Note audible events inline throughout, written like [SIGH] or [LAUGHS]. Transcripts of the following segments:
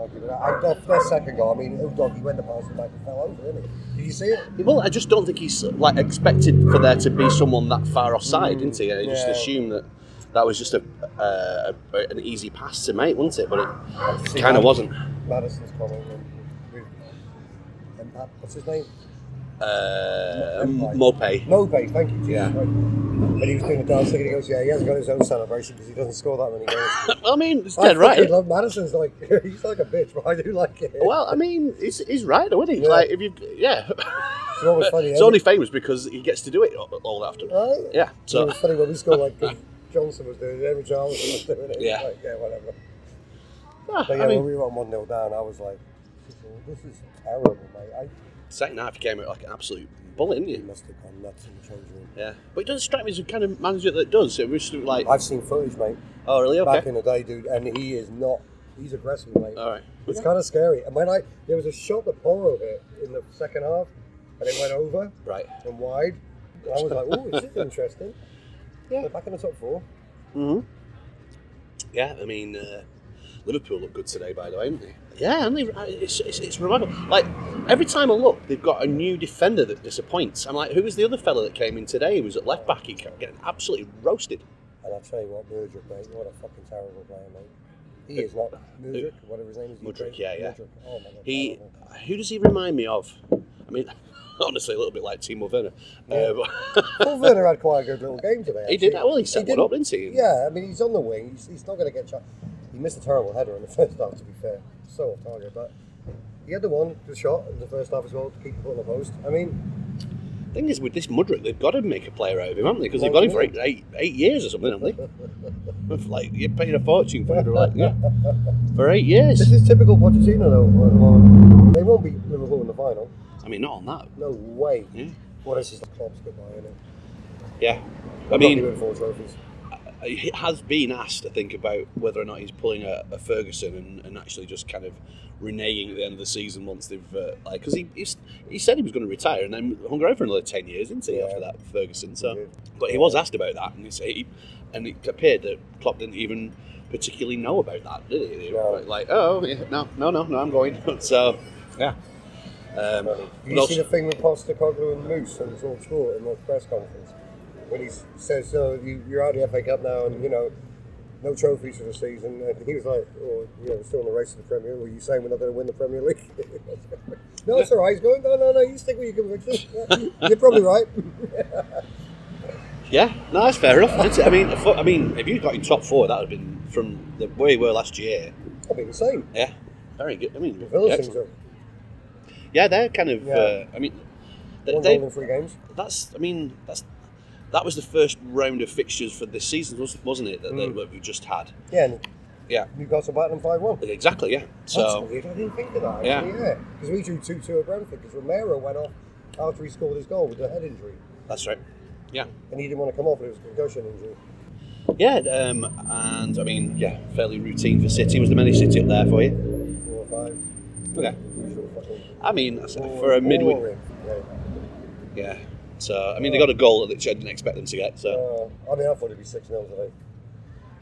I, second goal, I mean, Udog, he went the past the back and fell over, didn't he? Did you see it? Well, I just don't think he's like expected for there to be someone that far offside, Mm, didn't he? I just yeah. assumed that that was just a, uh, an easy pass to make, wasn't it? But it kind of wasn't. Maddison's comment. and- and What's his name? Uh. Mopey. Mopey, thank you. Jesus Yeah. Christ. And he was doing the dance thing and he goes, Yeah, he hasn't got his own celebration because he doesn't score that many goals. [LAUGHS] Well, I mean, it's I right. love Maddison's like, [LAUGHS] he's like a bitch, but I do like it. Well, I mean, he's, he's right, isn't he? Yeah. Like, if you, yeah, It's always funny. [LAUGHS] it's only it? famous because he gets to do it all, all after. Right? Yeah, So so it was funny when we scored like Johnson was doing it, Evan Charles was doing it. Yeah. Like, yeah, whatever. ah, But yeah, I when we were on 1 0 down, I was like, this is, this is terrible, mate. I, second half he came out like an absolute bullet, didn't he he? must have gone nuts in the change room. Yeah, but it doesn't strike me as the kind of manager that does. It was sort like, I've seen footage, mate, oh, really? Okay. back in the day, dude, and he is not, he's aggressive, mate. all right. It's kind of scary. And when I, there was a shot that Porro hit in the second half, and it went over Right. and wide. And I was like, oh, this is interesting. [LAUGHS] Yeah. They're back in the top four. hmm Yeah, I mean, uh, Liverpool look good today, by the way, didn't they? Yeah, and they, it's, it's, it's remarkable. Like, every time I look, they've got a new defender that disappoints. I'm like, who was the other fella that came in today? He was at left back. He kept getting absolutely roasted. And I'll tell you what, Mudryk, mate, what a fucking terrible player, mate. He is not Mudryk, whatever his name is. Mudryk, Ukraine- yeah, yeah. Mudryk. Oh my god. He, who does he remind me of? I mean, [LAUGHS] honestly, a little bit like Timo Werner. Uh, but- [LAUGHS] Paul Werner had quite a good little game today. [LAUGHS] he did. Well, he set one didn't- up, didn't he? Yeah, I mean, he's on the wing. He's, he's not going to get shot. He missed a terrible header in the [LAUGHS] first half, to be fair. So off target, but he had the one, the shot in the first half as well to keep the foot on the post. I mean, thing is, with this Mudryk, they've got to make a player out of him, haven't they? Because they've got him for eight, eight, eight years or something, haven't they? [LAUGHS] like you're paying a fortune for him, like, yeah, [LAUGHS] for eight years. this is typical Pochettino, though. Uh, at. They won't beat Liverpool in the final. I mean, not on that. No way. Yeah. This is the club's goodbye, isn't it? Yeah, I mean, four trophies. He has been asked to think about whether or not he's pulling a, a Ferguson and, and actually just kind of reneging at the end of the season once they've uh, like because he he's, he said he was going to retire and then hung around for another ten years, didn't he? Yeah. After that Ferguson, so did. but he was asked about that and he said he, and it appeared that Klopp didn't even particularly know about that, did he? They were No. like, oh yeah, no, no, no, no, I'm going. [LAUGHS] so yeah. Um, you see the thing with Postecoglou and Moose and Talk Sport in the press conference? When he says, "So you, you're out of the FA Cup now, and you know, no trophies for the season," and he was like, "Oh, you know, we're still in the race for the Premier. Were you saying we're not going to win the Premier League?" [LAUGHS] no, it's all right. He's going, "No, no, no. You stick with your convictions. [LAUGHS] You're probably right." [LAUGHS] Yeah, no, that's fair enough. I mean, if- I mean, if you got in top four, that would have been from the way we were last year. I'd be the same. Yeah, very good. I mean, Villa yeah, yeah, they're kind of. Yeah. Uh, I mean, they, one they- three games. that's. I mean, that's. That was the first round of fixtures for this season, was- wasn't it? That, Mm. that we just had. Yeah, and Yeah, Newcastle batting them five one. exactly. Yeah. That's So weird. I didn't think of that. Yeah. Yeah, because we drew two two at Brentford because Romero went off after he scored his goal with a head injury, that's right. Yeah. and he didn't want to come off. But it was a concussion injury. Yeah, um, and I mean, yeah, fairly routine for City. Was the many City up there for you? Four or five. Okay. I mean, for a midweek. Yeah. So I mean, they got a goal that I didn't expect them to get. So. Uh, I mean, I thought it'd be six 0 today.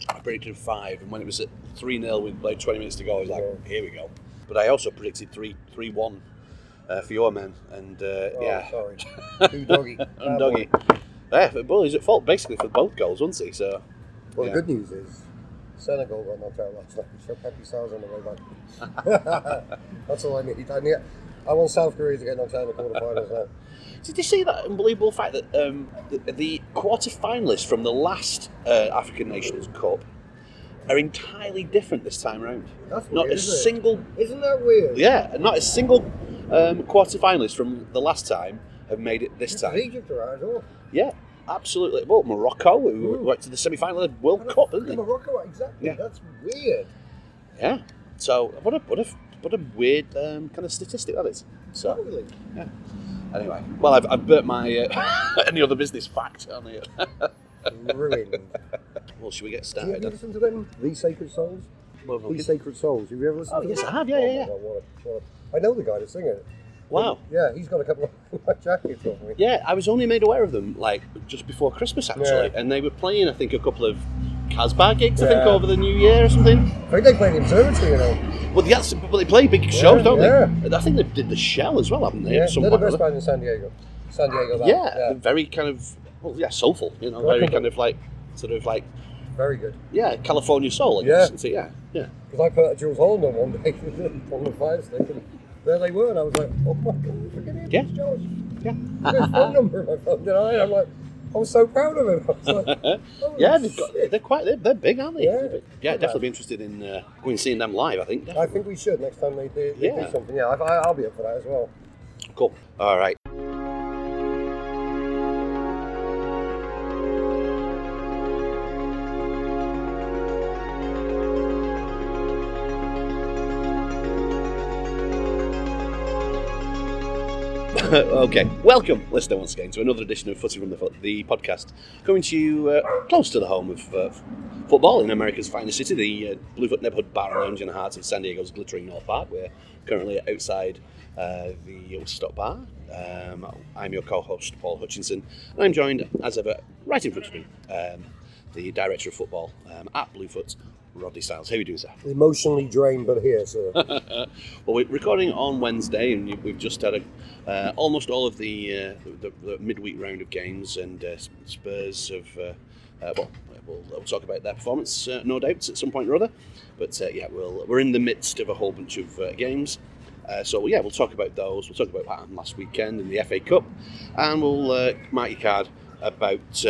I predicted five, and when it was at three 0 with like twenty minutes to go, I was like, Yeah. here we go. But I also predicted three three one uh, for your men, and uh, Oh, yeah, sorry. [LAUGHS] Who doggy? [LAUGHS] and Doggy. Yeah, but well, he's at fault basically for both goals, wasn't he? So Well, Yeah. the good news is Senegal got knocked out last night. So Pape Sarr's on the way back. [LAUGHS] That's all I need. I, need. I want South Korea to get knocked out in the quarterfinals now. [LAUGHS] did you see that unbelievable fact that um, the, the quarter finalists from the last uh, African Nations Cup are entirely different this time round? That's Not weird, a isn't single, Isn't that weird? yeah, not a single um, quarter finalist from the last time have made it this time. Egypt are out as well. Yeah, absolutely. Well, Morocco, who Ooh. went to the semi-final of the World Cup, didn't they? Morocco, exactly. Yeah. That's weird. Yeah. So what a what a what a weird um, kind of statistic that is. So Totally. anyway, well, I've, I've burnt my uh, [LAUGHS] any other business fact on here. [LAUGHS] Ruined. well, should we get Do you started? ever then? listen to them? These Sacred Souls? Well, These Sacred Souls. Have you ever listened Oh, to yes, them? I have. Yeah, Oh yeah, my yeah. God, what a- what a- I know the guy that's singing it. Wow. Yeah, he's got a couple of [LAUGHS] jackets on me. Yeah, I was only made aware of them like just before Christmas actually, Yeah. and they were playing I think a couple of Casbah gigs, I think, over the New Year or something. I think they play the Observatory, you know. Well, yes, but they play big shows, don't yeah. they? I think they did the Shell as well, haven't they? Yeah, they're the best band in San Diego. San Diego band. Yeah, yeah. very kind of, well, yeah, soulful. You know, very kind of like, sort of like, Very good. yeah, California soul. I Yeah. guess. Yeah, yeah, yeah. Because I put a Jools Holland on one day [LAUGHS] on the fire stick, and there they were, and I was like, oh my god, look at him, Yeah. Josh. yeah. I've got his phone number my phone? I'm like, I was so proud of him. [LAUGHS] I was like, [LAUGHS] yeah, they've got, they're quite, they're, they're big, aren't they? Yeah. Big. yeah, definitely be interested in uh, going and seeing them live. I think. I think we should next time they do, they Yeah. do something. Yeah, I, I- I'll be up for that as well. Cool. All right. [LAUGHS] okay, welcome, listener, once again to another edition of Footy from the Foot, the podcast, coming to you uh, close to the home of uh, football in America's finest city, the uh, Bluefoot Neighborhood Bar and Lounge in the heart of San Diego's glittering North Park. We're currently outside uh, the Stop Bar. Um, I'm your co-host Paul Hutchinson, and I'm joined, as ever, right in front of me, um, the director of football um, at Bluefoot, Rodney Styles. How are you doing, sir? Emotionally drained, but here, sir. [LAUGHS] well, we're recording on Wednesday, and we've just had a, uh, almost all of the, uh, the, the midweek round of games, and uh, Spurs have. Uh, uh, well, we'll, we'll talk about their performance, uh, no doubt, at some point or other. But uh, yeah, we'll, we're in the midst of a whole bunch of uh, games. Uh, so yeah, we'll talk about those. We'll talk about what happened last weekend in the FA Cup, and we'll uh, mark your card about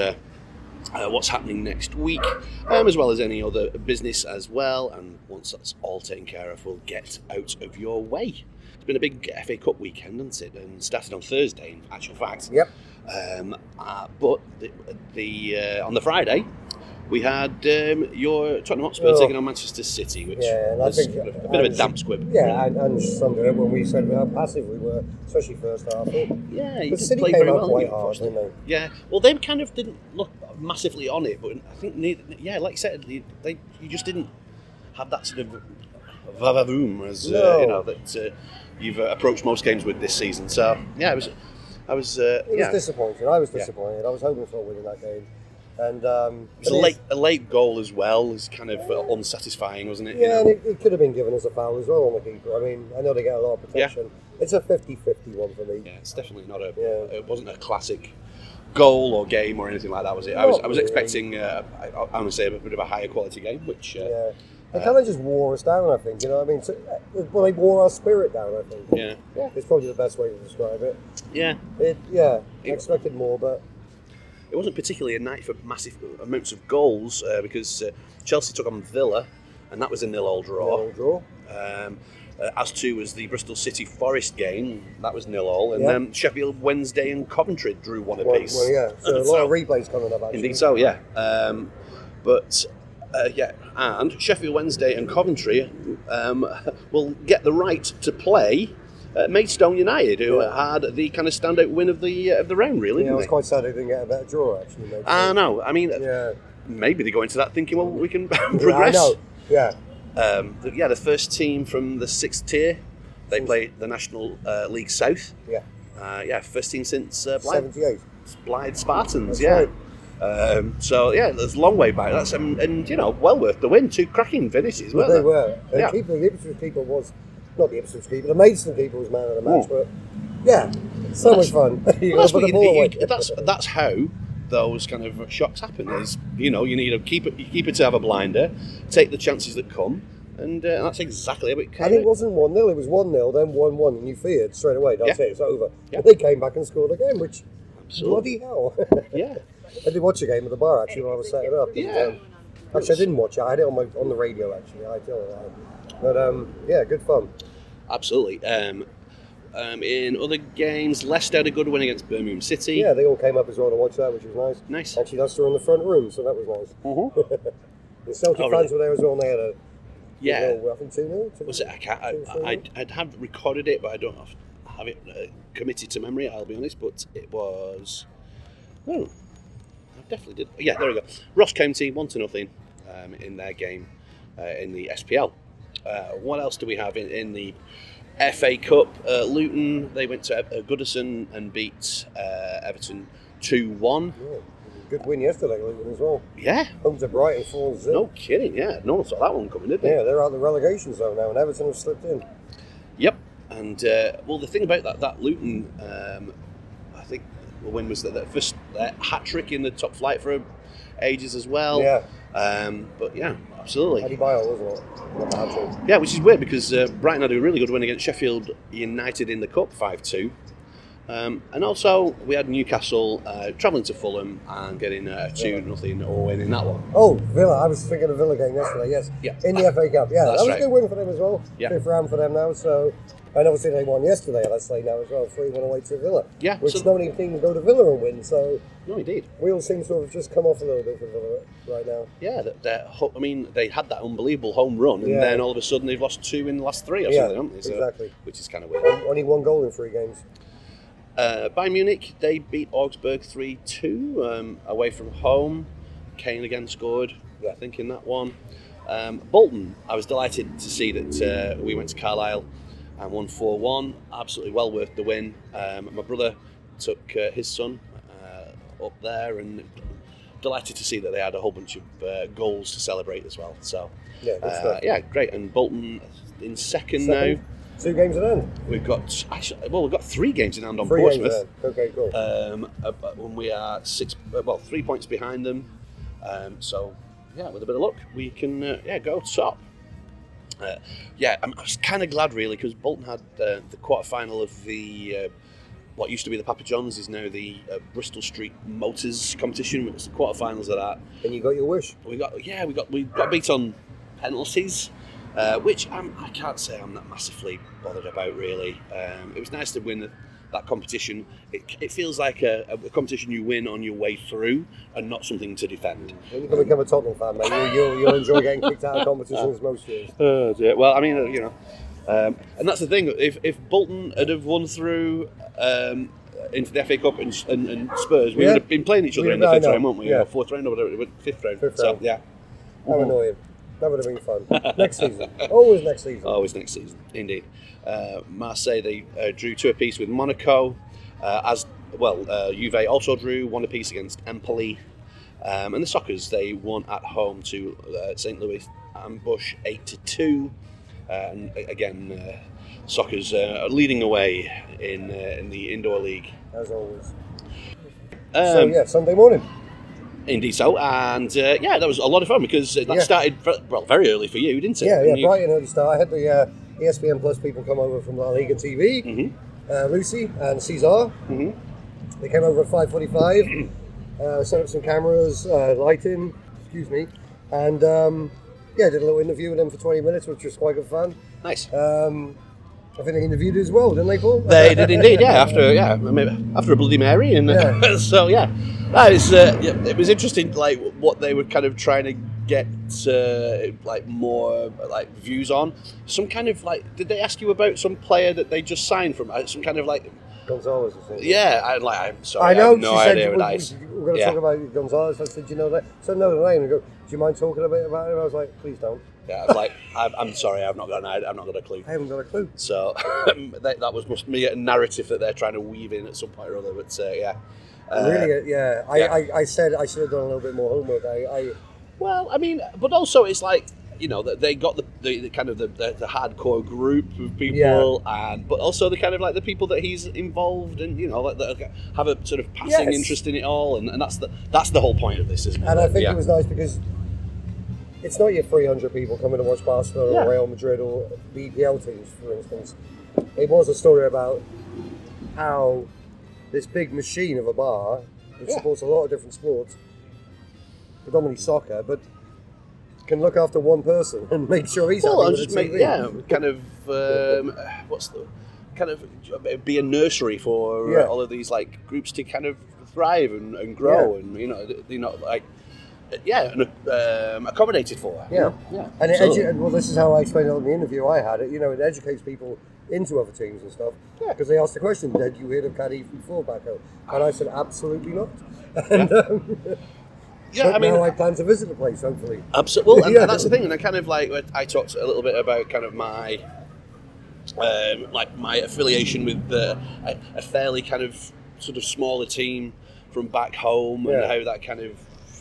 uh, what's happening next week, um, as well as any other business as well. And once that's all taken care of, we'll get out of your way. It's been a big FA Cup weekend, hasn't it? And started on Thursday, in actual fact. Yep. Um, uh, but the, the uh, on the Friday, we had um, your Tottenham Hotspur Oh. taking on Manchester City, which Yeah, was think a bit of a and- damp squib. Yeah, and, and summed it up when we said how passive we were, especially first half. But yeah, you the City play came very well. quite hard, didn't they? Yeah, well, they kind of didn't look massively on it, but I think neither, yeah, like you said, they, they you just didn't have that sort of vavavoom as uh, you know that uh, you've uh, approached most games with this season. So yeah, it was, I was, uh, It was yeah, disappointing. I was Yeah. disappointed. I was hoping for a win in that game. And um, it was a late, a late goal as well. is kind of uh, unsatisfying, wasn't it? you Yeah, know? and it, it could have been given as a foul as well on the keeper. I mean, I know they get a lot of protection. Yeah. It's a 50 50 one for me. yeah, it's definitely not a. Yeah. It wasn't a classic goal or game or anything like that, was it? I was, I was really. expecting, uh, I, going to say, a bit of a higher quality game, which. Uh, Yeah. They Uh, kind of just wore us down, I think. You know what I mean? So, uh, well, they wore our spirit down, I think. yeah, Yeah. It's probably the best way to describe it. yeah. It, yeah, I expected more, but it wasn't particularly a night for massive amounts of goals uh, because uh, Chelsea took on Villa, and that was a nil-all draw. nil draw. Um, uh, as too was the Bristol City Forest game, that was nil-all, and Yeah. then Sheffield Wednesday and Coventry drew one Well, apiece. well, yeah. So a [LAUGHS] lot So- of replays coming up, actually. Indeed, so yeah. Um, but uh, yeah, and Sheffield Wednesday and Coventry um, [LAUGHS] will get the right to play. Uh, Maidstone United, who Yeah. had the kind of standout win of the uh, of the round, really. Yeah, I was they? quite sad they didn't get a better draw, actually. Maybe. I know. I mean, Yeah. maybe they go into that thinking, well, we can [LAUGHS] Yeah, I progress. know. Yeah. Um, the, yeah, the first team from the sixth tier, they play the National uh, League South. Yeah. Uh, yeah, first team since uh, Blyth, 78. Blyth Spartans. That's yeah. right. Um, so yeah, there's a long way back. That's um, and you know well worth the win. Two cracking finishes, weren't they they? were. The Yeah. keeper, the Ipswich keeper was, not the Ipswich keeper, the Maidstone keeper was man of the match, Mm. but yeah, so much fun. [LAUGHS] Well, that's, you, you- away. that's that's how those kind of shocks happen. Is you know you need a keeper, you keep it to have a blinder, take the chances that come, and uh, that's exactly how it And it wasn't 1 0, it was 1 0, then 1 1, and you feared straight away, that's Yeah. it, it's over. Yeah. They came back and scored again, which, Absolutely. bloody hell. [LAUGHS] Yeah. I did watch a game at the bar actually when I was setting up. and, Yeah. um, actually, I didn't watch it, I had it on, my, on the radio actually, I you that. But um, yeah, good fun. Absolutely. Um, um, in other games, Leicester had a good win against Birmingham City. Yeah, they all came up as well to watch that, which was nice. Nice. Actually, that's in the front room, so that was nice. Mhm. [LAUGHS] The Celtic Oh, fans really? were there as well, and they had a Yeah. Well, I think 2 0. Was it? I can't. I, I, I'd have recorded it, but I don't have, have it uh, committed to memory. I'll be honest, but it was. Oh, I definitely did. Yeah, there we go. Ross County one to nothing um, in their game uh, in the SPL. Uh, what else do we have in, in the FA Cup? Uh, Luton they went to uh, Goodison and beat uh, Everton two one. good win yesterday, Luton as well. Yeah, Home to Brighton, 4 0. no kidding. Yeah, no one saw that one coming, did they? Yeah, they're out of the relegation zone now, and Everton have slipped in. Yep. And uh, well, the thing about that that Luton, um, I think the win was that the first hat trick in the top flight for ages as well. Yeah. Um, but yeah, Eddie absolutely. Bile, wasn't it? Not the hat-trick. Yeah, which is weird because uh, Brighton had a really good win against Sheffield United in the cup, five two. Um, and also, we had Newcastle uh, travelling to Fulham and getting a 2 nothing or win in that one. Oh, Villa. I was thinking of Villa game yesterday, yes. Yeah. In the FA Cup, yeah. That's that was right. a good win for them as well. Yeah. Fifth round for them now, so. And obviously they won yesterday, let's say now as well. 3 1 away to Villa. Yeah, Which so- not many teams go to Villa and win, so No, indeed. wheels seem to have just come off a little bit for Villa right now. Yeah, I mean, they had that unbelievable home run, and Yeah. then all of a sudden they've lost two in the last three or Yeah, something, haven't they? So- exactly. Which is kind of weird. On- Only one goal in three games. Uh, Bayern Munich, they beat Augsburg 3 2 um, away from home. Kane again scored, Yeah. I think, in that one. Um, Bolton, I was delighted to see that uh, we went to Carlisle and won 4 1. Absolutely well worth the win. Um, my brother took uh, his son uh, up there and delighted to see that they had a whole bunch of uh, goals to celebrate as well. So, Yeah, uh, yeah, great. And Bolton in second, Second, Two games in hand. now. We've got actually, well, we've got three games in hand on Three Portsmouth. Okay, cool. Um, uh, when we are six, uh, well, three points behind them. Um, so, yeah, with a bit of luck, we can, uh, yeah, go top. Uh, yeah, I'm, I was kind of glad really because Bolton had uh, the quarter final of the uh, what used to be the Papa John's is now the uh, Bristol Street Motors competition. It's the quarterfinals of that. and you got your wish. We got yeah, we got we got beat on penalties, uh, which I'm, I can't say I'm not massively bothered about really. Um, it was nice to win the, that competition. It, it feels like a, a competition you win on your way through and not something to defend. When you can become a Tottenham fan, mate, you, you'll, you'll enjoy getting kicked out of competitions most years. [LAUGHS] Uh, yeah, well, I mean, uh, you know, um, and that's the thing. If, if Bolton had have won through um, into the FA Cup and, and, and Spurs, we Yeah. would have been playing each other We- in the fifth round, wouldn't we? yeah. Or fourth round or whatever, fifth round. Fifth so round. yeah, How annoying. That would have been fun. Next season. Always next season. always next season, indeed. Uh, Marseille they uh, drew two apiece with Monaco, uh, as well. Uh, Juve also drew one apiece against Empoli, um, and the Sockers they won at home to uh, St Louis Ambush eight to two. Uh, and again, uh, Sockers are leading the way in uh, in the indoor league. As always. Um, so, yeah, Sunday morning. Indeed, so and uh, yeah, that was a lot of fun because that Yeah. started well very early for you, didn't it? Yeah, And yeah, you- Brighton early start. I had the uh, ESPN Plus people come over from La Liga TV, Mhm. uh, Lucy and Cesar. Mhm. They came over at 5.45, [CLEARS THROAT] uh, set up some cameras, uh, lighting, excuse me, and um, yeah, did a little interview with them for 20 minutes, which was quite good fun. Nice. Um, I think they interviewed you as well, didn't they, Paul? They did indeed, yeah. After yeah, maybe after a Bloody Mary, and Yeah. [LAUGHS] so yeah, that is uh, yeah, it was interesting. Like what they were kind of trying to get uh, like more like views on. Some kind of like, did they ask you about some player that they just signed from? uh, Some kind of like, Gonzalez, I think. yeah, I like. I'm sorry, I know. have no she idea said what is. we, we're going to Yeah. talk about Gonzalez. I said, "Do you know that?" So no, the name. And go, "Do you mind talking a bit about him?" I was like, "Please don't." Yeah, I was like, I'm, I'm sorry, I've not got an, I've not got a clue. I haven't got a clue. So [LAUGHS] that, that was must be a narrative that they're trying to weave in at some point or other. But uh, yeah, Uh, really, uh, yeah. I, yeah. I, I said I should have done a little bit more homework. I, I Well, I mean, but also it's like you know that they got the, the, the kind of the, the, the hardcore group of people, and but also the kind of like the people that he's involved in, you know, like that have a sort of passing Yes. interest in it all, and, and that's the that's the whole point of this, isn't it? And I think yeah. it was nice because it's not your 300 people coming to watch Barcelona Yeah. or Real Madrid or EPL teams, for instance. It was a story about how this big machine of a bar, which Yeah. supports a lot of different sports, predominantly soccer, but can look after one person [LAUGHS] and make sure he's well, happy just make yeah, kind of um, what's the kind of be a nursery for Yeah. all of these like groups to kind of thrive and, and grow, Yeah. and you know, you know, like yeah, and um, accommodated for. you Yeah. know? yeah, And it absolutely. edu- well, this is how I explained it in the interview I had. It you know, it educates people into other teams and stuff. Yeah. Because they asked the question, "Did you hear of Cadiz before back home?" And I said, "Absolutely not." [LAUGHS] And, um, yeah, but I mean, now I plan to visit the place. Hopefully, Absolutely. Well, and [LAUGHS] Yeah. that's the thing. And I kind of like I talked a little bit about kind of my um, like my affiliation with the, a, a fairly kind of sort of smaller team from back home and how that kind of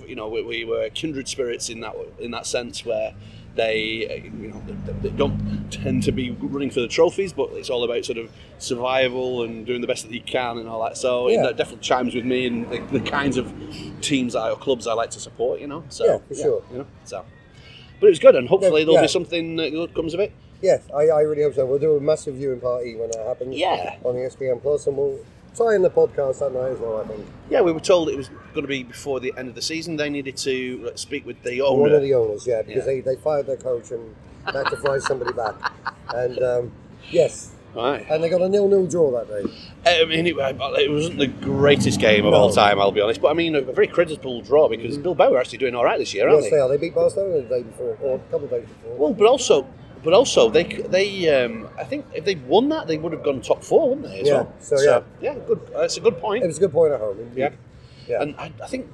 you know we, we were kindred spirits in that in that sense where they you know they, they don't tend to be running for the trophies but it's all about sort of survival and doing the best that you can and all that so Yeah. that definitely chimes with me and the, the kinds of teams I, or clubs I like to support you know so Yeah, for sure. you know so but it was good and hopefully there'll yeah. be something that good comes of it Yes, I, I really hope so. We'll do a massive viewing party when that happens. Yeah. On the ESPN Plus, and we'll in the podcast that night as well. I think Yeah, we were told it was going to be before the end of the season. They needed to uh, speak with the owner. one of the owners, yeah, because Yeah. they, they fired their coach and had to fly somebody back. And um, yes, right. and they got a nil-nil draw that day. I mean, it, it wasn't the greatest game of No. all time, I'll be honest. But I mean, a very critical draw because Bilbao are actually doing all right this year, aren't Yes, they? they are. They beat Barcelona the day before, or a couple of days before. Well, but also, but also, they they um, I think if they'd won that, they would have gone top four, wouldn't they? As Yeah, well? so, yeah. yeah, good. That's a good point. it was a good point at home. Indeed. Yeah. yeah. And I, I think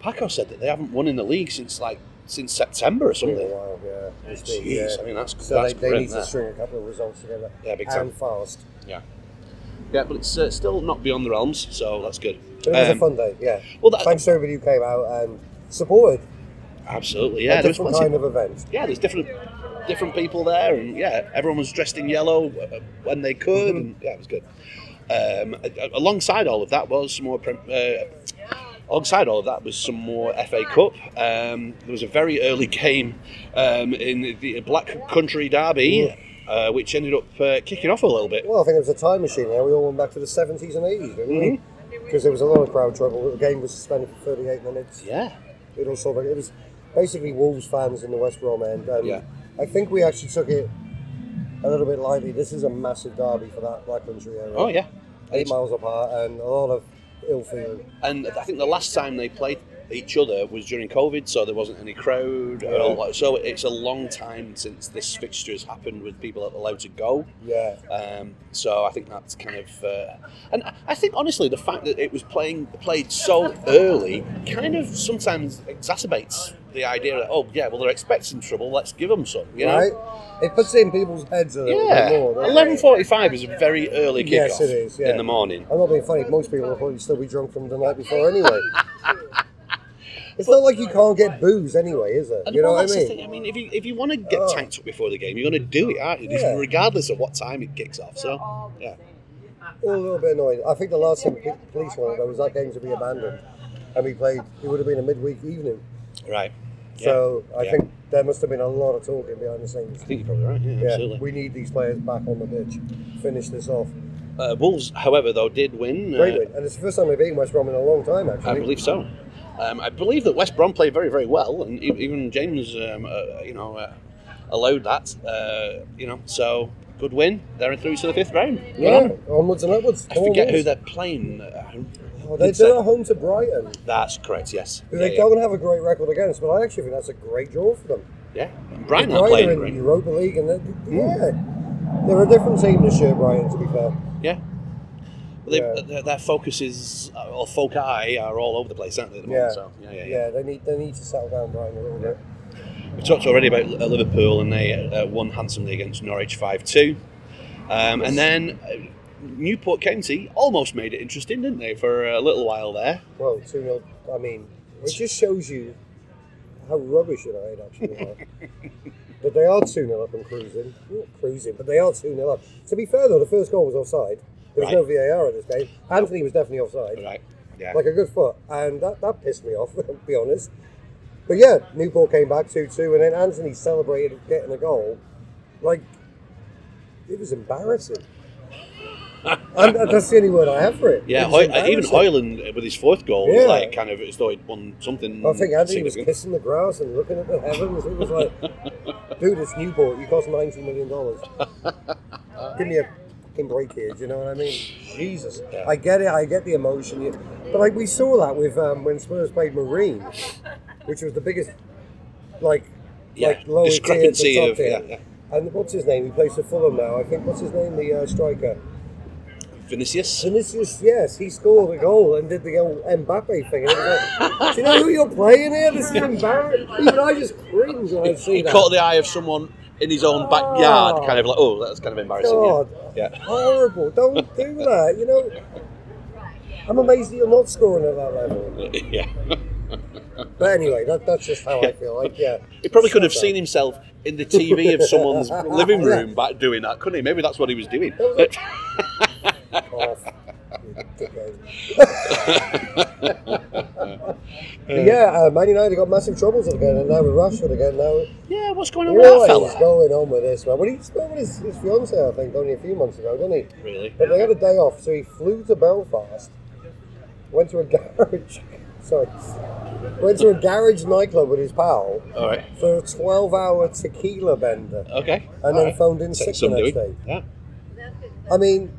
Paco said that they haven't won in the league since like since September or something. while, yeah. Jeez, yeah. I mean that's So that's they, they need to string a couple of results together. Yeah, big time. and fast. Yeah, yeah, but it's uh, still not beyond the realms, so that's good. It was Um, a fun day, yeah. well, that- Thanks to everybody who came out and supported Absolutely, yeah. a different kind of event. yeah, there's different different people there, and yeah, everyone was dressed in yellow uh, when they could, Mm-hmm. and yeah, it was good. Um, alongside all of that was some more. Uh, alongside all of that was some more FA Cup. Um, there was a very early game um, in the Black Country Derby, uh, which ended up uh, kicking off a little bit. Well, I think it was a time machine. Now we all went back to the 70s and 80s, didn't? Mm-hmm. Because there was a lot of crowd trouble. The game was suspended for 38 minutes. Yeah, It all sort of, it was basically Wolves fans in the West Brom end. And Yeah. I think we actually took it a little bit lightly. This is a massive derby for that Black Country area. oh yeah, Eight miles apart and a lot of ill feeling. and I think the last time they played each other was during COVID, so there wasn't any crowd. all. So it's a long time since this fixture has happened with people allowed to go. Yeah. Um, so I think that's kind of, uh, and I- I think honestly the fact that it was playing played so early kind of sometimes exacerbates the idea that oh yeah, well they're expecting trouble, let's give them some. You know? Right? It puts it in people's heads a little Yeah, bit more. eleven forty-five is a very early kickoff Yes, it is, yeah. in the morning. I'm not being funny. Most people will probably still be drunk from the night before anyway. [LAUGHS] it's not like you can't get booze anyway, is it? And You know well, what that's I the mean? thing. I mean, if you if you want to get Oh. tanked up before the game, you're going to do it, aren't you? Yeah. Regardless of what time it kicks off. So, yeah, All a little bit annoyed. I think the last thing the police wanted though was that game to be abandoned, and we played. It would have been a midweek evening. right. So I Yeah. think there must have been a lot of talking behind the scenes. I think you're probably right. Yeah, Yeah, absolutely. we need these players back on the pitch. Finish this off. Uh, Wolves, however, though, did win. Great uh, win, and it's the first time they've beaten West Brom in a long time. Actually, I believe so. Um, I believe that West Brom played very, very well, and even James, um, uh, you know, uh, allowed that. Uh, you know, so good win. They're through to the fifth round. Yeah, on onwards and upwards. I forget who they're playing. Oh, they, they're at home to Brighton. That's correct. Yes. who Yeah, they yeah. don't have a great record against, but I actually think that's a great draw for them. yeah. And Brighton are Brighton playing in the Europa League, and they're, yeah, they're a different team this year, Brighton. To be fair, Yeah. Yeah. Their, focuses uh, or foci are all over the place, aren't they? At the moment? Yeah. So, yeah, yeah, yeah, yeah. they need they need to settle down Brighton a little bit. We talked already about uh, Liverpool, and they uh, won handsomely against Norwich five two. Um, and then uh, Newport County almost made it interesting, didn't they, for a little while there? Well, two 0 I mean, it just shows you how rubbish United actually are. [LAUGHS] but they are two 0 up and cruising. Not cruising, but they are two 0 up. To be fair though, the first goal was offside. There was no VAR in this game. Antony was definitely offside. Right. Yeah. like a good foot, and that, that pissed me off, [LAUGHS] to be honest. But yeah, Newport came back 2 2, and then Antony celebrated getting a goal. Like, it was embarrassing. [LAUGHS] and that's the only word I have for it. yeah, It Hoy- uh, even. Højlund uh, with his fourth goal was Yeah. like kind of as though he'd won something. I think Antony was kissing the grass and looking at the heavens. It was like, [LAUGHS] dude, it's Newport. You cost $90 million. Give me a fucking break here. Do you know what I mean? Jesus. Yeah. I get it. I get the emotion. But like we saw that with um, when Spurs played Marine, which was the biggest, like, Yeah, like to discrepancy of- tier. yeah, yeah. And what's his name? He plays for Fulham now. I think what's his name? The uh, striker. Vinicius. Vinicius, yes, he scored a goal and did the old Mbappe thing. And like, Do you know who you're playing here? This is [LAUGHS] embarrassing. Even I just cringe when I see He that. caught the eye of someone in his own backyard, Oh. kind of like, oh, that's kind of embarrassing. God, Yeah. yeah. horrible! Don't do that. You know, I'm amazed that you're not scoring at that level. [LAUGHS] yeah. But anyway, that, that's just how I feel. Like, yeah. He probably could have Shut seen himself in the TV of someone's [LAUGHS] living room back doing that, couldn't he? Maybe that's what he was doing. [LAUGHS] But, off. you dickhead. But yeah, uh, Man United got massive troubles again, and now with Rashford again. Now, yeah, what's going on with that what is fella? going on with this man? Well, he spent with his, his fiance, I think, only a few months ago, didn't he? Really? But they had a day off, so he flew to Belfast, went to a [LAUGHS] garage. Sorry, went to a garage nightclub with his pal All right. for a 12-hour tequila bender, Okay. and All then right. phoned in Takes sick the next day. Yeah. I mean,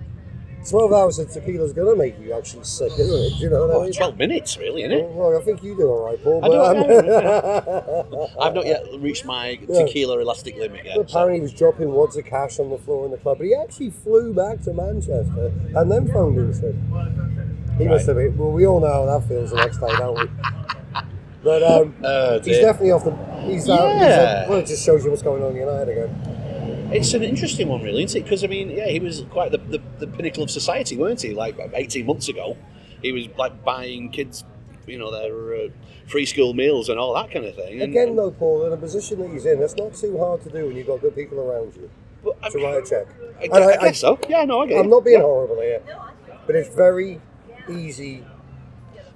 12 hours of tequila's gonna make you actually sick, isn't it? Do you know what I mean? 12 minutes, really, isn't it? Well, I think you do all right, Paul. I But, do, um, [LAUGHS] I've not yet reached my Yeah. tequila elastic limit yet. so- Apparently, he was dropping wads of cash on the floor in the club, but he actually flew back to Manchester and then phoned in sick. He must have been. Well, we all know how that feels the next day, don't we? But um, [LAUGHS] Oh, he's definitely off the. He's out. He's Yeah. out- well, it just shows you what's going on in United again. It's an interesting one, really, isn't it? Because I mean, yeah, he was quite the, the, the pinnacle of society, weren't he? Like eighteen months ago, he was like buying kids, you know, their uh, free school meals and all that kind of thing. And, Again, though, Paul, in a position that he's in, that's not too hard to do when you've got good people around you but, I, to write a check. I, And I guess so. Yeah, no, I get I'm it. not being Yeah. horrible here, but it's very easy.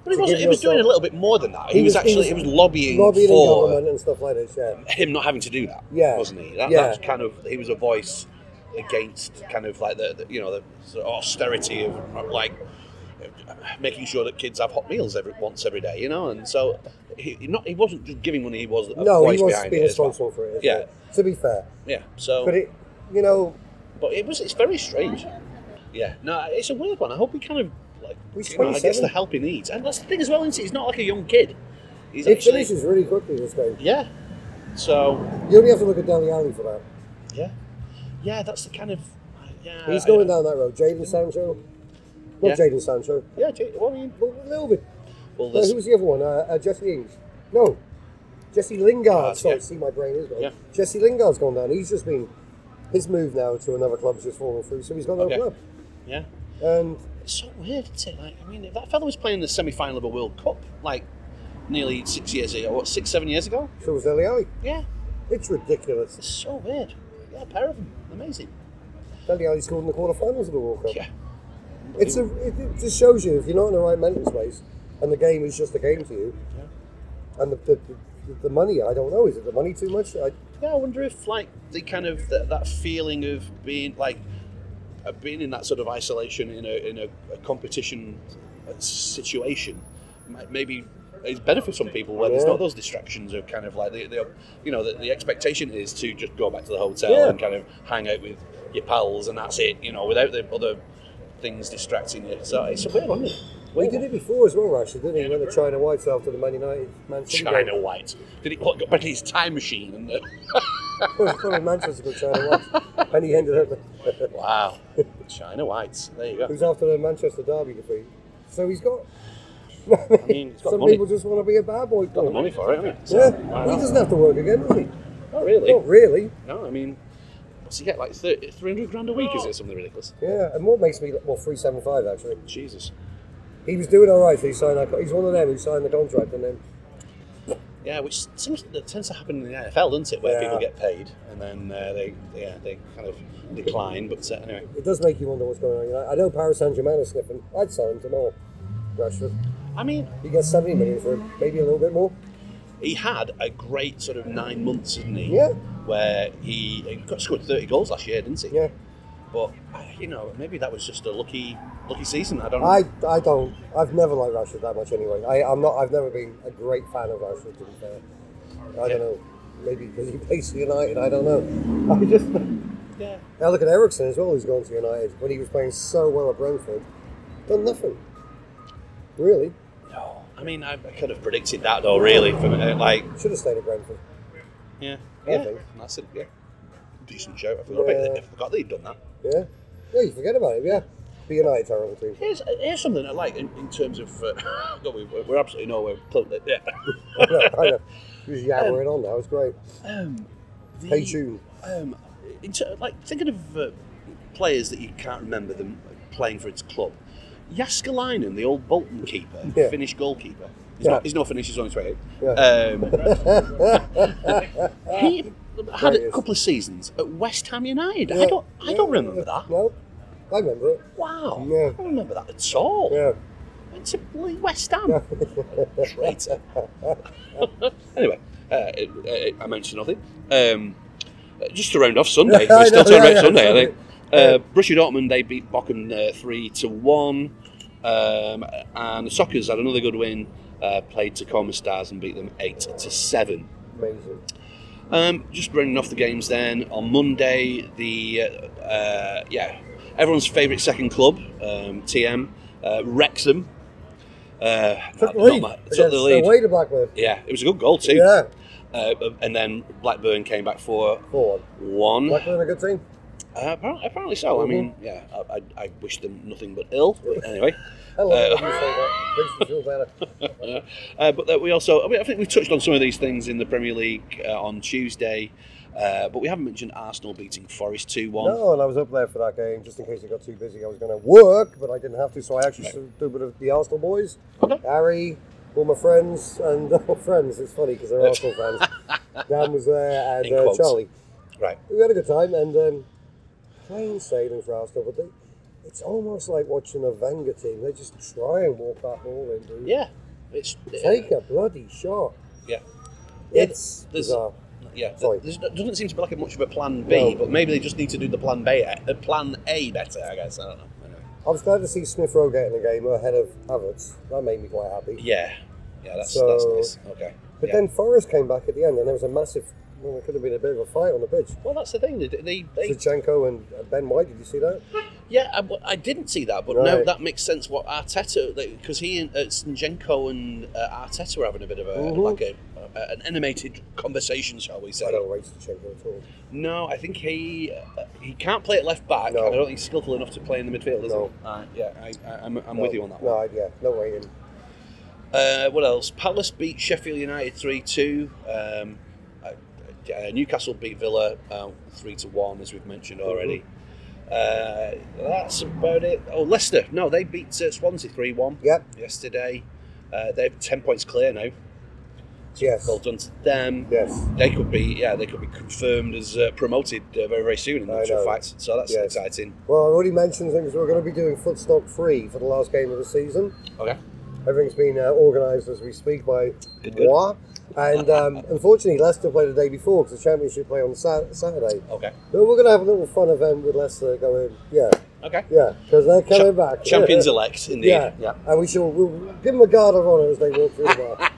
But he was he was doing a little bit more than that. He, He was, was- he actually was he was lobbying, Lobbying for government and stuff like this, yeah. him not having to do that. Yeah. wasn't he? That, Yeah. That's kind of he was a voice against kind of like the, the you know the sort of austerity of like making sure that kids have hot meals every once every day, you know. And so he not he wasn't just giving money; he was a No, voice he was being it as well. for it. Yeah. well, To be fair, Yeah. So, but it, you know, but it was it's very strange. Yeah. No, it's a weird one. I hope he kind of like He's you know, gets 27. the help he needs, and that's the thing as well. Isn't it? He's not like a young kid. He's it actually finishes really quickly this game. yeah. So You only have to look at Dele Alli for that. yeah, yeah. That's the kind of yeah. He's I- going down that road. Jadon Sancho, not Yeah. Jadon Sancho, Yeah. Jay- Well, I mean, a little bit. well, Uh, who was the other one? Uh, uh, Jesse Ings. No, Jesse Lingard. Ah, Sorry, yeah. see my brain is gone. Yeah. Jesse Lingard's gone down. He's just been his move now to another club club's just fallen through, so he's got no Okay. club. yeah. And It's so weird, isn't it? Like, I mean, if that fellow was playing the semi-final of a World Cup like nearly six years ago, what, six, seven years ago? so was Dele Alli. Yeah, It's ridiculous. it's so weird. Yeah, a pair of them, amazing. Dele Alli scored in the quarterfinals of the World Cup. Yeah, It's a, it, it just shows you if you're not in the right mental space and the game is just a game to you, yeah. and the, the, the, the money, I don't know, is it the money too much? I, yeah. I wonder if like the kind of that, that feeling of being like being in that sort of isolation in a in a, a competition situation might maybe is better for some people where there's not those distractions of kind of like the, the you know the, the expectation is to just go back to the hotel Yeah. and kind of hang out with your pals and that's it you know without the other things distracting you so it's a weird one? Well, he did it before as well, Rashford, didn't he? He went to China Whites after the Man United Man City China game. White did he what, got back in his time machine and Probably Manchester got China Whites. [LAUGHS] and he ended up. wow China Whites there you go Who's after the Manchester Derby defeat. So he's got. I mean got Some money people just want to be a bad boy. got the money for it hasn't he? Yeah, So, why he doesn't have to work again, does he? not really Not really. no I mean what's he get like 30, 300 grand a week is it something ridiculous Yeah, and what makes me well three seven five actually. Jesus He was doing all right. So he signed that. He's one of them who signed the contract and then Yeah, which seems that tends to happen in the NFL, doesn't it? Where Yeah. people get paid and then uh, they, yeah, they kind of decline. But uh, anyway, it does make you wonder what's going on. You know, I know Paris Saint Germain is sniffing. I'd sign him tomorrow. Rashford. I mean, He gets seventy million for him, maybe a little bit more. he had a great sort of nine months, didn't he? Yeah. Where he, he got scored thirty goals last year, didn't he? Yeah. But you know, maybe that was just a lucky, lucky season. I don't know. I, I don't. I've never liked Rashford that much anyway. I, I'm not. I've never been a great fan of Rashford. To be fair, I Yeah. don't know. Maybe because he plays for United. I don't know. [LAUGHS] I just. yeah. Now look at Eriksen as well. Who's gone to United when he was playing so well at Brentford. Done nothing. Really. No, I mean, I, I could have predicted that though. Really, from uh, like, Should have stayed at Brentford. yeah, I yeah, think. that's it. Yeah, decent show. I forgot, Yeah. about, I forgot that he'd done that. Yeah. Yeah. You forget about it. Yeah. But United terrible team. Here's, here's something I like in, in terms of. Uh, [LAUGHS] no, we, we're absolutely nowhere. Yeah. [LAUGHS] I know. I know. He's yammering on now. It's great. Um, the, Hey, tune. Um, in ter- like thinking of uh, players that you can't remember them playing for its club. Jääskeläinen, the old Bolton keeper, [LAUGHS] Yeah. Finnish goalkeeper. He's, Yeah. not, he's not Finnish, he's only 28. Yeah. Um, he had a couple of seasons at West Ham United. I don't, I don't Yeah, remember that. No, I remember it. Wow, Yeah. I don't remember that at all. Yeah. Went to West Ham. Traitor. [LAUGHS] anyway, uh, uh, I mentioned nothing. Um, uh, just to round off Sunday, [LAUGHS] we're still talking yeah, about yeah, Sunday, I think. Uh, Borussia Dortmund they beat Bochum uh, three to one, um, and the Sockers had another good win. Uh, played Tacoma Stars and beat them eight to seven. Amazing. Um, just running off the games then on Monday, the uh, uh, yeah everyone's favourite second club, um, TM uh, Wrexham. Uh, Took the lead. my- took the lead. Away to Blackburn. Yeah, it was a good goal too. Yeah. Uh, and then Blackburn came back for Four one. Blackburn a good team. Uh, apparently, apparently so. I Mhm. mean, yeah, I, I, I wish them nothing but ill. But anyway, [LAUGHS] I love Uh, when you say that. Makes me feel better. [LAUGHS] uh, but we also, I, mean, I think we touched on some of these things in the Premier League uh, on Tuesday. Uh, but we haven't mentioned Arsenal beating Forest 2 1. No, and I was up there for that game just in case it got too busy. I was going to work, but I didn't have to, so I actually Right. stood a bit of the Arsenal boys. Okay. Harry, all my friends, and all [LAUGHS] friends. It's funny because they're Arsenal fans. Dan was there, and uh. Charlie. Right. We had a good time, and um, plain sailing for Arsenal, but they, it's almost like watching a Wenger team. They just try and walk that ball in, dude. Yeah. It's, Take a bloody shot. Yeah. It's There's- bizarre. Yeah, there doesn't seem to be like a much of a plan B, No. but maybe they just need to do the plan B, uh, plan A better. I guess I don't know. Anyway. I was glad to see Smith Rowe getting the game ahead of Havertz. That made me quite happy. Yeah, yeah, that's So- that's nice. Okay, But yeah. then Forest came back at the end, and there was a massive. Well, there could have been a bit of a fight on the pitch. well, that's the thing. They, they, they Zinchenko and Ben White. Did you see that? yeah, I, I didn't see that, but no, Right. that makes sense. What Arteta, because he and uh, Zinchenko and uh, Arteta were having a bit of a Mhm. like a, a an animated conversation, shall we say? I don't rate Zinchenko at all. No, I think he uh, he can't play at left back. No. and I don't think he's skillful enough to play in the midfield, is No. he? Uh, yeah, I, I, I'm, I'm No, with you on that No, one. I- yeah, no rating. Uh, what else? Palace beat Sheffield United three two. Um, uh, Newcastle beat Villa uh, three to one, as we've mentioned already. Uh, that's about it. Oh, Leicester. No, they beat uh, Swansea three one Yep. yesterday. Uh, they're ten points clear now. So Yes. Well done to them. Yes. They could be, yeah, they could be confirmed as uh, promoted uh, very, very soon in actual fact. So that's Yes. exciting. Well, I already mentioned things. We're going to be doing footstock free for the last game of the season. Okay. Everything's been uh, organised as we speak by Good, good. moi. And um, unfortunately, Leicester played the day before because the Championship play on Sa- Saturday. Okay. But we're going to have a little fun event with Leicester going. Yeah, Okay. yeah, because they're coming Cha- back. Champions elect, indeed. Yeah. yeah. And we shall we'll give them a guard of honour as they walk through the bar.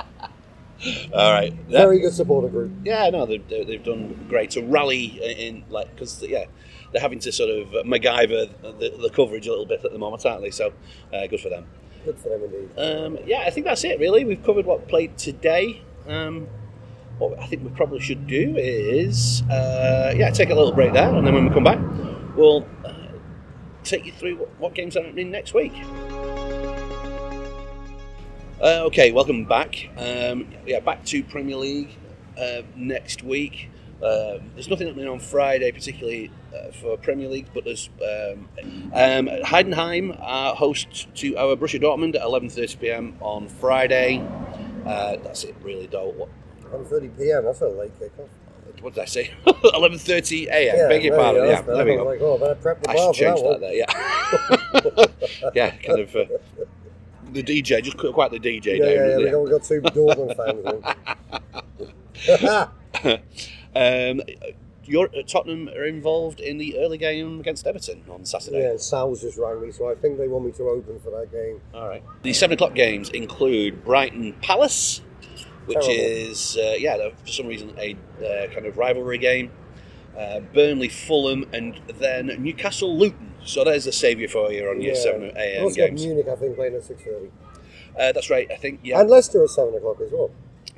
[LAUGHS] All right. Yeah. Very good supporter group. Yeah, no, they've, they've done great to rally in, like, because, yeah, they're having to sort of MacGyver the, the coverage a little bit at the moment, aren't they? So, uh, good for them. Good for them indeed. Um, yeah, I think that's it, really. We've covered what played today. Um, what I think we probably should do is, uh, yeah, take a little break there, and then when we come back, we'll uh, take you through what, what games are happening next week. Uh, okay, welcome back. Um, yeah, back to Premier League uh, next week. Um, there's nothing happening on Friday, particularly uh, for Premier League, but there's um, um, Heidenheim are host to our Borussia Dortmund at 11:30 p.m. on Friday. Uh, that's it, really. Though, what, 1.30 p.m. That's a late kickoff. what did I say? [LAUGHS] 11:30 a.m. Beg your pardon. Yeah, there we go. like, oh, I the I should change that that there. Yeah, [LAUGHS] yeah, kind of. Uh, the DJ, just quite the DJ Yeah, yeah, yeah. We got, we got two Dortmund fans. [LAUGHS] Um, your uh, Tottenham are involved in the early game against Everton on Saturday. yeah, Sal's just rang me, so I think they want me to open for that game. All right. The seven o'clock games include Brighton Palace, which Terrible. is uh, yeah, for some reason a uh, kind of rivalry game. Uh, Burnley Fulham and then Newcastle Luton. So there's a saviour for you on your Yeah. seven a.m. games. Munich, I think, playing at 6.30. Uh, that's right. I think yeah. And Leicester at 7 o'clock as well.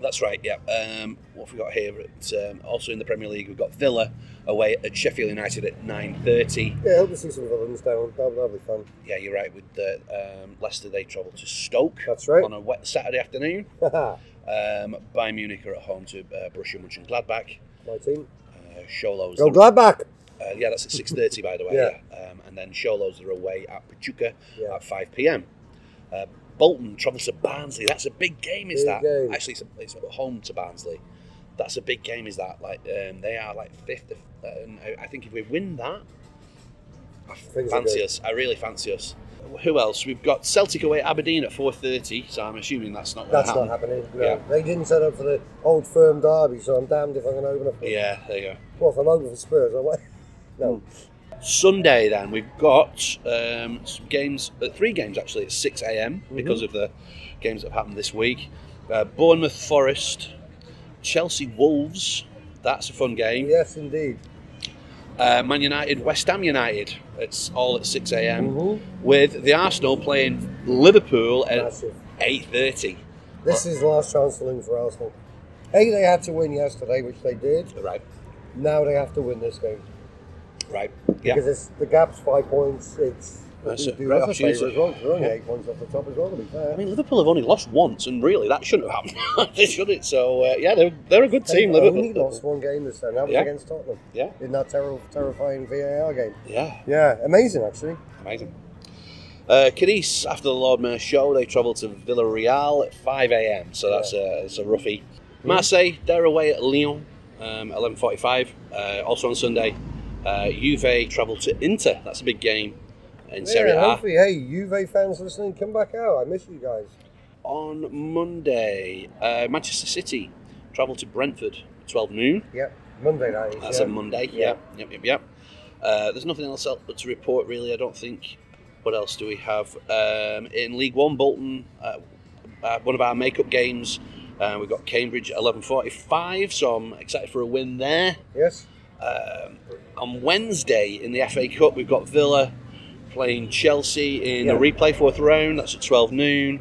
That's right, yeah. Um, what have we got here? At, um, also in the Premier League, we've got Villa away at Sheffield United at 9.30. Yeah, hope to see some villains down. That'll, that'll be fun. Yeah, you're right. With uh, um, Leicester, they travel to Stoke That's right. on a wet Saturday afternoon. [LAUGHS] Um, Bayern Munich are at home to uh, Borussia Mönchengladbach. My team. Uh, Xolos, Go Gladbach! Uh, yeah, that's at six thirty, by the way. [LAUGHS] Yeah. Um, and then Xolos are away at Pachuca Yeah. at five pm. Uh, Bolton travels to Barnsley. That's a big game, is Big that? game. Actually, it's, it's home to Barnsley. That's a big game, is that? Like um, they are like fifth. Of, uh, and I- I think if we win that, I Things fancy us. I really fancy us. Who else? We've got Celtic away at Aberdeen at four thirty. So I'm assuming that's not That's happen. not happening. No. Yeah. They didn't set up for the old firm derby, so I'm damned if I'm going to open up. Yeah, there you go. Well, if I'm open for Spurs, like, [LAUGHS] no. Sunday, then we've got um, some games, uh, three games actually at six a.m. because of the games that have happened this week. Uh, Bournemouth Forest, Chelsea Wolves. That's a fun game. Yes, indeed. Uh, Man United, West Ham United. It's all at six a.m. Mhm. With the Arsenal playing Liverpool at Massive. eight thirty. This is last chance to lose for Arsenal. A, they had to win yesterday, which they did. Right, Now they have to win this game right, yeah. because it's, the gap's five points. It's That's we a do great us a favour opportunity. as well. We're only eight points off the top as well. To be fair, I mean, Liverpool have only lost once, and really that shouldn't have happened. [LAUGHS] they shouldn't. So uh, yeah, they're, they're a good team. They've only Liverpool. lost one game this time. That was Yeah. against Tottenham Yeah, in that terri terrifying VAR game. yeah. Yeah, amazing actually. Amazing. Uh, Cadiz, after the Lord Mayor show, they travel to Villarreal at 5 a.m. So that's a, it's a roughie. Marseille, they're away at Lyon, um, 11.45. Uh, also on Sunday, uh, Juve travel to Inter. That's a big game in Serie A. hopefully, hey, Juve fans listening, come back out. I miss you guys. On Monday, uh, Manchester City travel to Brentford, 12 noon. Yep, Monday is. That's yeah. a Monday. Yeah. Yep, yep, yep, yep. Uh, there's nothing else else to report really. I don't think. What else do we have um, in League One? Bolton, uh, uh, one of our makeup games. Uh, we've got Cambridge at 11:45, so I'm excited for a win there. Yes. Um, on Wednesday in the FA Cup, we've got Villa playing Chelsea in Yeah. the replay fourth round. That's at 12 noon.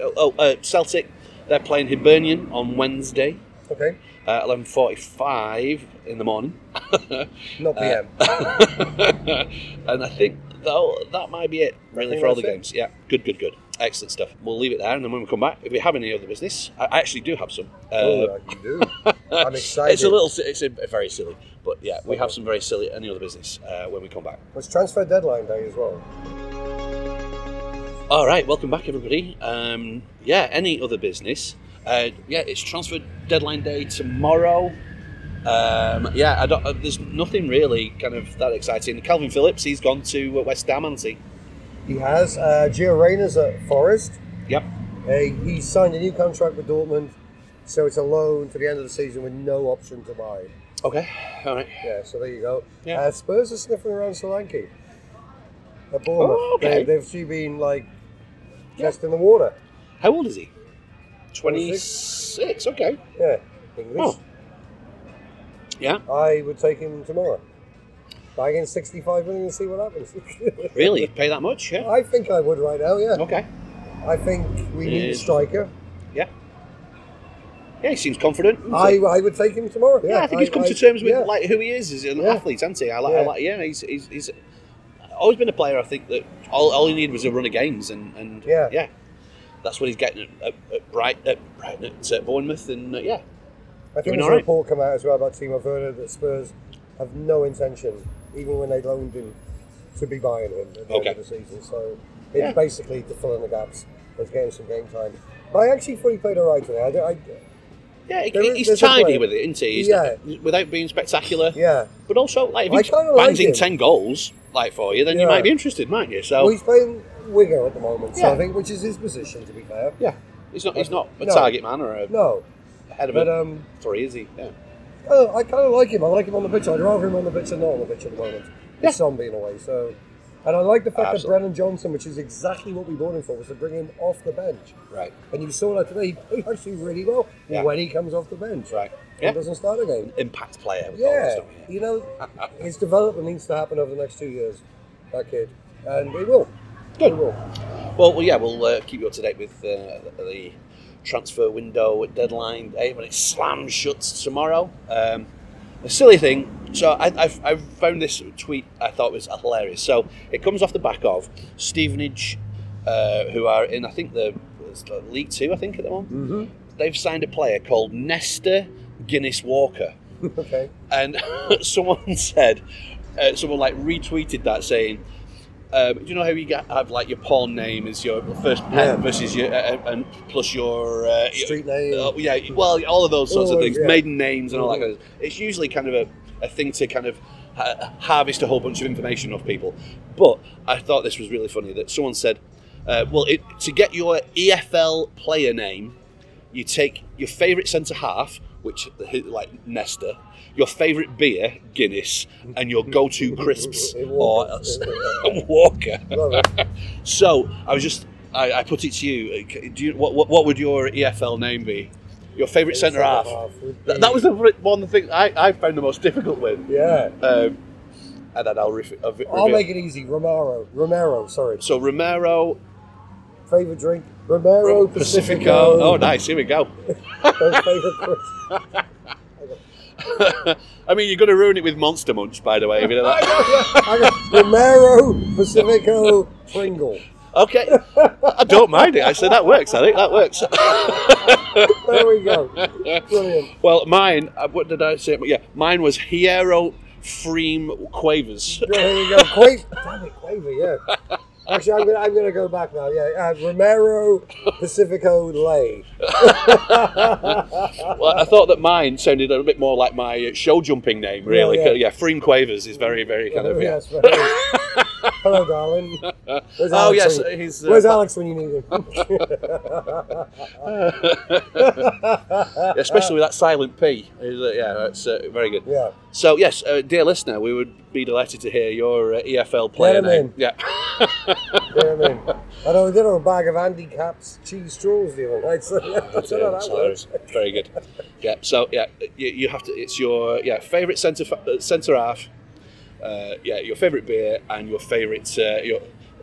Oh, oh, uh, Celtic, they're playing Hibernian on Wednesday. Okay. Uh, 11.45 in the morning. [LAUGHS] Not PM. [LAUGHS] and I think that that might be it, really, for all the games. Yeah, good, good, good. Excellent stuff. We'll leave it there, and then when we come back, if we have any other business, I actually do have some. Uh, oh, you do. I'm [LAUGHS] excited. it's a little, it's a, very silly, but yeah, we have some very silly any other business uh, when we come back. It's transfer deadline day as well. All right, welcome back, everybody. Um, yeah, any other business? Uh, yeah, it's transfer deadline day tomorrow. Um, yeah, I don't, uh, there's nothing really kind of that exciting. Kalvin Phillips, he's gone to uh, West Ham, hasn't he? He has uh, Gio Reyna's at Forest. Yep. Uh, he signed a new contract with Dortmund, so it's a loan to the end of the season with no option to buy. Okay. All right. Yeah, so there you go. Yeah. Uh, Spurs are sniffing around Solanke at Bournemouth. Oh, okay. They, they've she been like testing the water. How old is he? 26. Okay. Yeah, English. Oh. Yeah. I would take him tomorrow. Buy against 65 million and see what happens. [LAUGHS] Really? Pay that much? Yeah. I think I would right now, yeah. Okay. I think we need a striker. Yeah. Yeah, he seems confident. I, he? I would take him tomorrow. yeah, I think he's come to terms with yeah. like who he is as an Yeah. athlete, hasn't he? I like, I Yeah. like yeah, he's, he's, he's always been a player. I think that all, all he needed was a run of games, and, and Yeah. yeah, that's what he's getting at, at, at Bright at Brighton at Bournemouth, and uh, yeah, I think there's a right. report come out as well about Timo Werner that Spurs have no intention, even when they loaned him, to be buying him at the Okay. end of the season. So it's Yeah. basically to fill in the gaps. It's getting some game time. But I actually thought he played all right today. I, don't- I, yeah, he, There is- he's there's tidy with it, isn't he? He's Yeah. not- without being spectacular, yeah. but also like if he kinda like in him. ten goals like for you, then you might be interested, mightn't you? So Well, he's playing winger at the moment, so I think, which is his position, to be fair. yeah, he's not he's not a No. target man or a No, head of but a um, three, is he? Yeah. Oh, I kind of like him. I like him on the pitch. I'd rather him on the pitch than not on the pitch at the moment. Yeah. With Son being away, so. And I like the fact that Brennan Johnson, which is exactly what we brought him for, was to bring him off the bench. Right. And you saw that today. He played actually really well Yeah. when he comes off the bench. Right. And Yeah. doesn't start again. Impact player. we call Yeah. this, don't? You know, his development needs to happen over the next two years. That kid, and it will. Good. It will. Well, well yeah, we'll uh, keep you up to date with uh, the, the transfer window deadline day when it slams shut tomorrow. Um, a silly thing. So I, I've, I've found this tweet I thought was hilarious. So it comes off the back of Stevenage, uh, who are in I think the, the League Two, I think at the moment. Mm-hmm. They've signed a player called Nesta Guinness Walker. [LAUGHS] okay. And [LAUGHS] someone said, uh, someone like retweeted that saying. Um, do you know how you get have like your porn name as your first pen Yeah. versus your uh, and plus your uh, Street name. uh, yeah, well, all of those sorts of Oh, things, yeah. maiden names and all that. Mhm. Kind of, it's usually kind of a, a thing to kind of ha- harvest a whole bunch of information off people. But I thought this was really funny that someone said, uh, "Well, it, to get your EFL player name, you take your favourite centre half, which like Nesta, your favourite beer, Guinness, and your go-to crisps [LAUGHS] or [LAUGHS] Walker." [LAUGHS] So I was just, I, I put it to you. uh, Do you what, what, would your EFL name be? Your favourite centre half? That, that was the one of the things I, I found the most difficult with. Yeah. Um, and then I'll ref- I'll I'll make it easy. Romero. Romero, sorry. So Romero, Favorite drink? Romero Pacifico. Pacifico. Oh, nice. Here we go. [LAUGHS] I mean, you're going to ruin it with Monster Munch, by the way. If you know that. [LAUGHS] I got Romero Pacifico Pringle. Okay, I don't mind it. Actually, that works. I think that works. [LAUGHS] There we go. Brilliant. well, mine. uh, What did I say? Yeah, mine was Heirro Pfriem Quavers. There you go. Quaver. Damn it, Quaver, yeah. Actually, I'm gonna, I'm gonna go back now. Yeah, uh, Romero Pacifico Lay. [LAUGHS] Well, I thought that mine sounded a bit more like my uh, show jumping name, really. Yeah, Yeah, yeah. Pfriem Quavers is very, very kind of. Yeah. [LAUGHS] Hello, darling. Where's [LAUGHS] Oh, Alex yes, when he's, uh, Where's Alex when you need him? [LAUGHS] Especially with that silent P. Uh, Yeah, that's uh, very good. yeah. So, yes, uh, dear listener, we would be delighted to hear your uh, EFL player name. Yeah. Yeah, I mean, I know we did have a bag of handicaps cheese straws the other night. So [LAUGHS] yeah, that's that works. Very good. Yeah. So yeah, you, you have to. It's your yeah favorite centre uh, centre half. Uh, yeah, your favourite beer and your favourite uh, your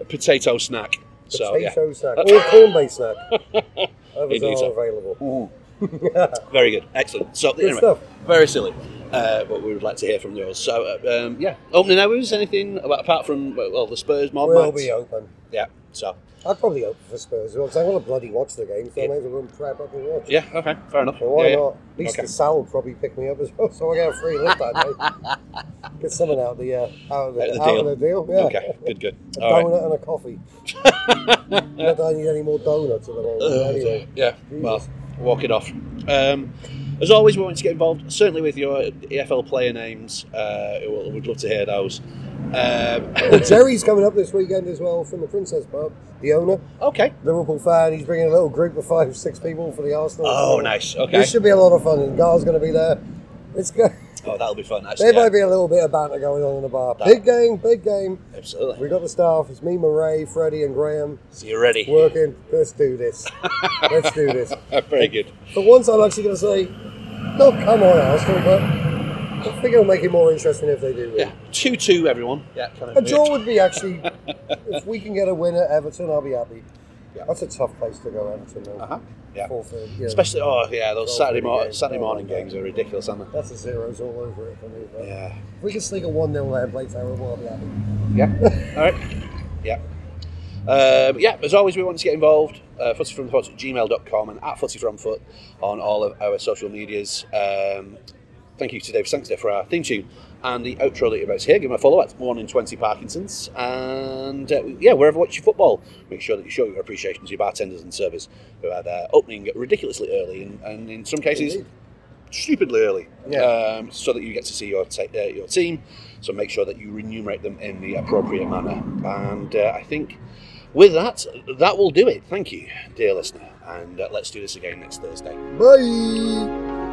potato snack. So yeah, Potato snack [LAUGHS] or corn-based snack. [LAUGHS] Others are so. available. [LAUGHS] very good, excellent. So anyway, stuff. very silly. Uh, but we would like to hear from yours. So uh, um, yeah, opening hours. Anything about, apart from well the Spurs mob We'll be open. Yeah. So I'd probably open for Spurs as well because I want to bloody watch the game, so I may as well go and prep up and watch. yeah, okay, fair enough. So why yeah, yeah. not? At least Okay. the Sal will probably pick me up as well, [LAUGHS] so I get a free lift that [LAUGHS] day. Get something out of the uh, out of the, Out the out deal. of the deal. Yeah. Okay, good, good. [LAUGHS] A All right. donut and a coffee. Not that I need any more donuts at the moment. Uh, anyway. yeah, well, walk it off. Um, as always, we want to get involved, certainly with your EFL player names. Uh, we'd love to hear those. Um, Well, [LAUGHS] Jerry's coming up this weekend as well from the Princess Pub, the owner, okay. Liverpool fan. He's bringing a little group of five, six people for the Arsenal. Oh, nice. Okay. This should be a lot of fun, and Gar's going to be there. It's good. Oh, that'll be fun. Actually, There yeah. might be a little bit of banter going on in the bar. That- Big game, big game. Absolutely. We got the staff. It's me, Murray, Freddie, and Graham So you're ready. working. Let's do this. [LAUGHS] Let's do this. Very good. For once, I'm actually going to say, no, come on, Arsenal, but I think it'll make it more interesting if they do win. Yeah, two-two, everyone. Yeah, kind of. A draw would be actually, [LAUGHS] if we can get a win at Everton, I'll be happy. Yeah. That's a tough place to go, Everton. Though. Uh-huh. Yeah. Four thirty, yeah. Especially, oh yeah, those Well, Saturday, pretty mor- games. Saturday Oh, morning okay. games are ridiculous, aren't That's a zeros all over it for me. But? Yeah. If we can sneak a 1 0 there and play terrible, I'll be happy. Yeah. All right. Yeah. Um, yeah, as always, we want to get involved. Uh, footyfromthefoot at gmail.com and at footyfromfoot on all of our social medias. Um, thank you to Dave Sankster for our theme tune and the outro that you're about to hear. Give him a follow at 1 in 20 Parkinson's. And uh, yeah, wherever you watch your football, make sure that you show your appreciation to your bartenders and servers who are uh, opening ridiculously early and, and in some cases Indeed. stupidly early, Yeah. um, so that you get to see your ta- uh, your team. So make sure that you remunerate them in the appropriate manner. And uh, I think with that, that will do it. Thank you, dear listener, and uh, let's do this again next Thursday. Bye!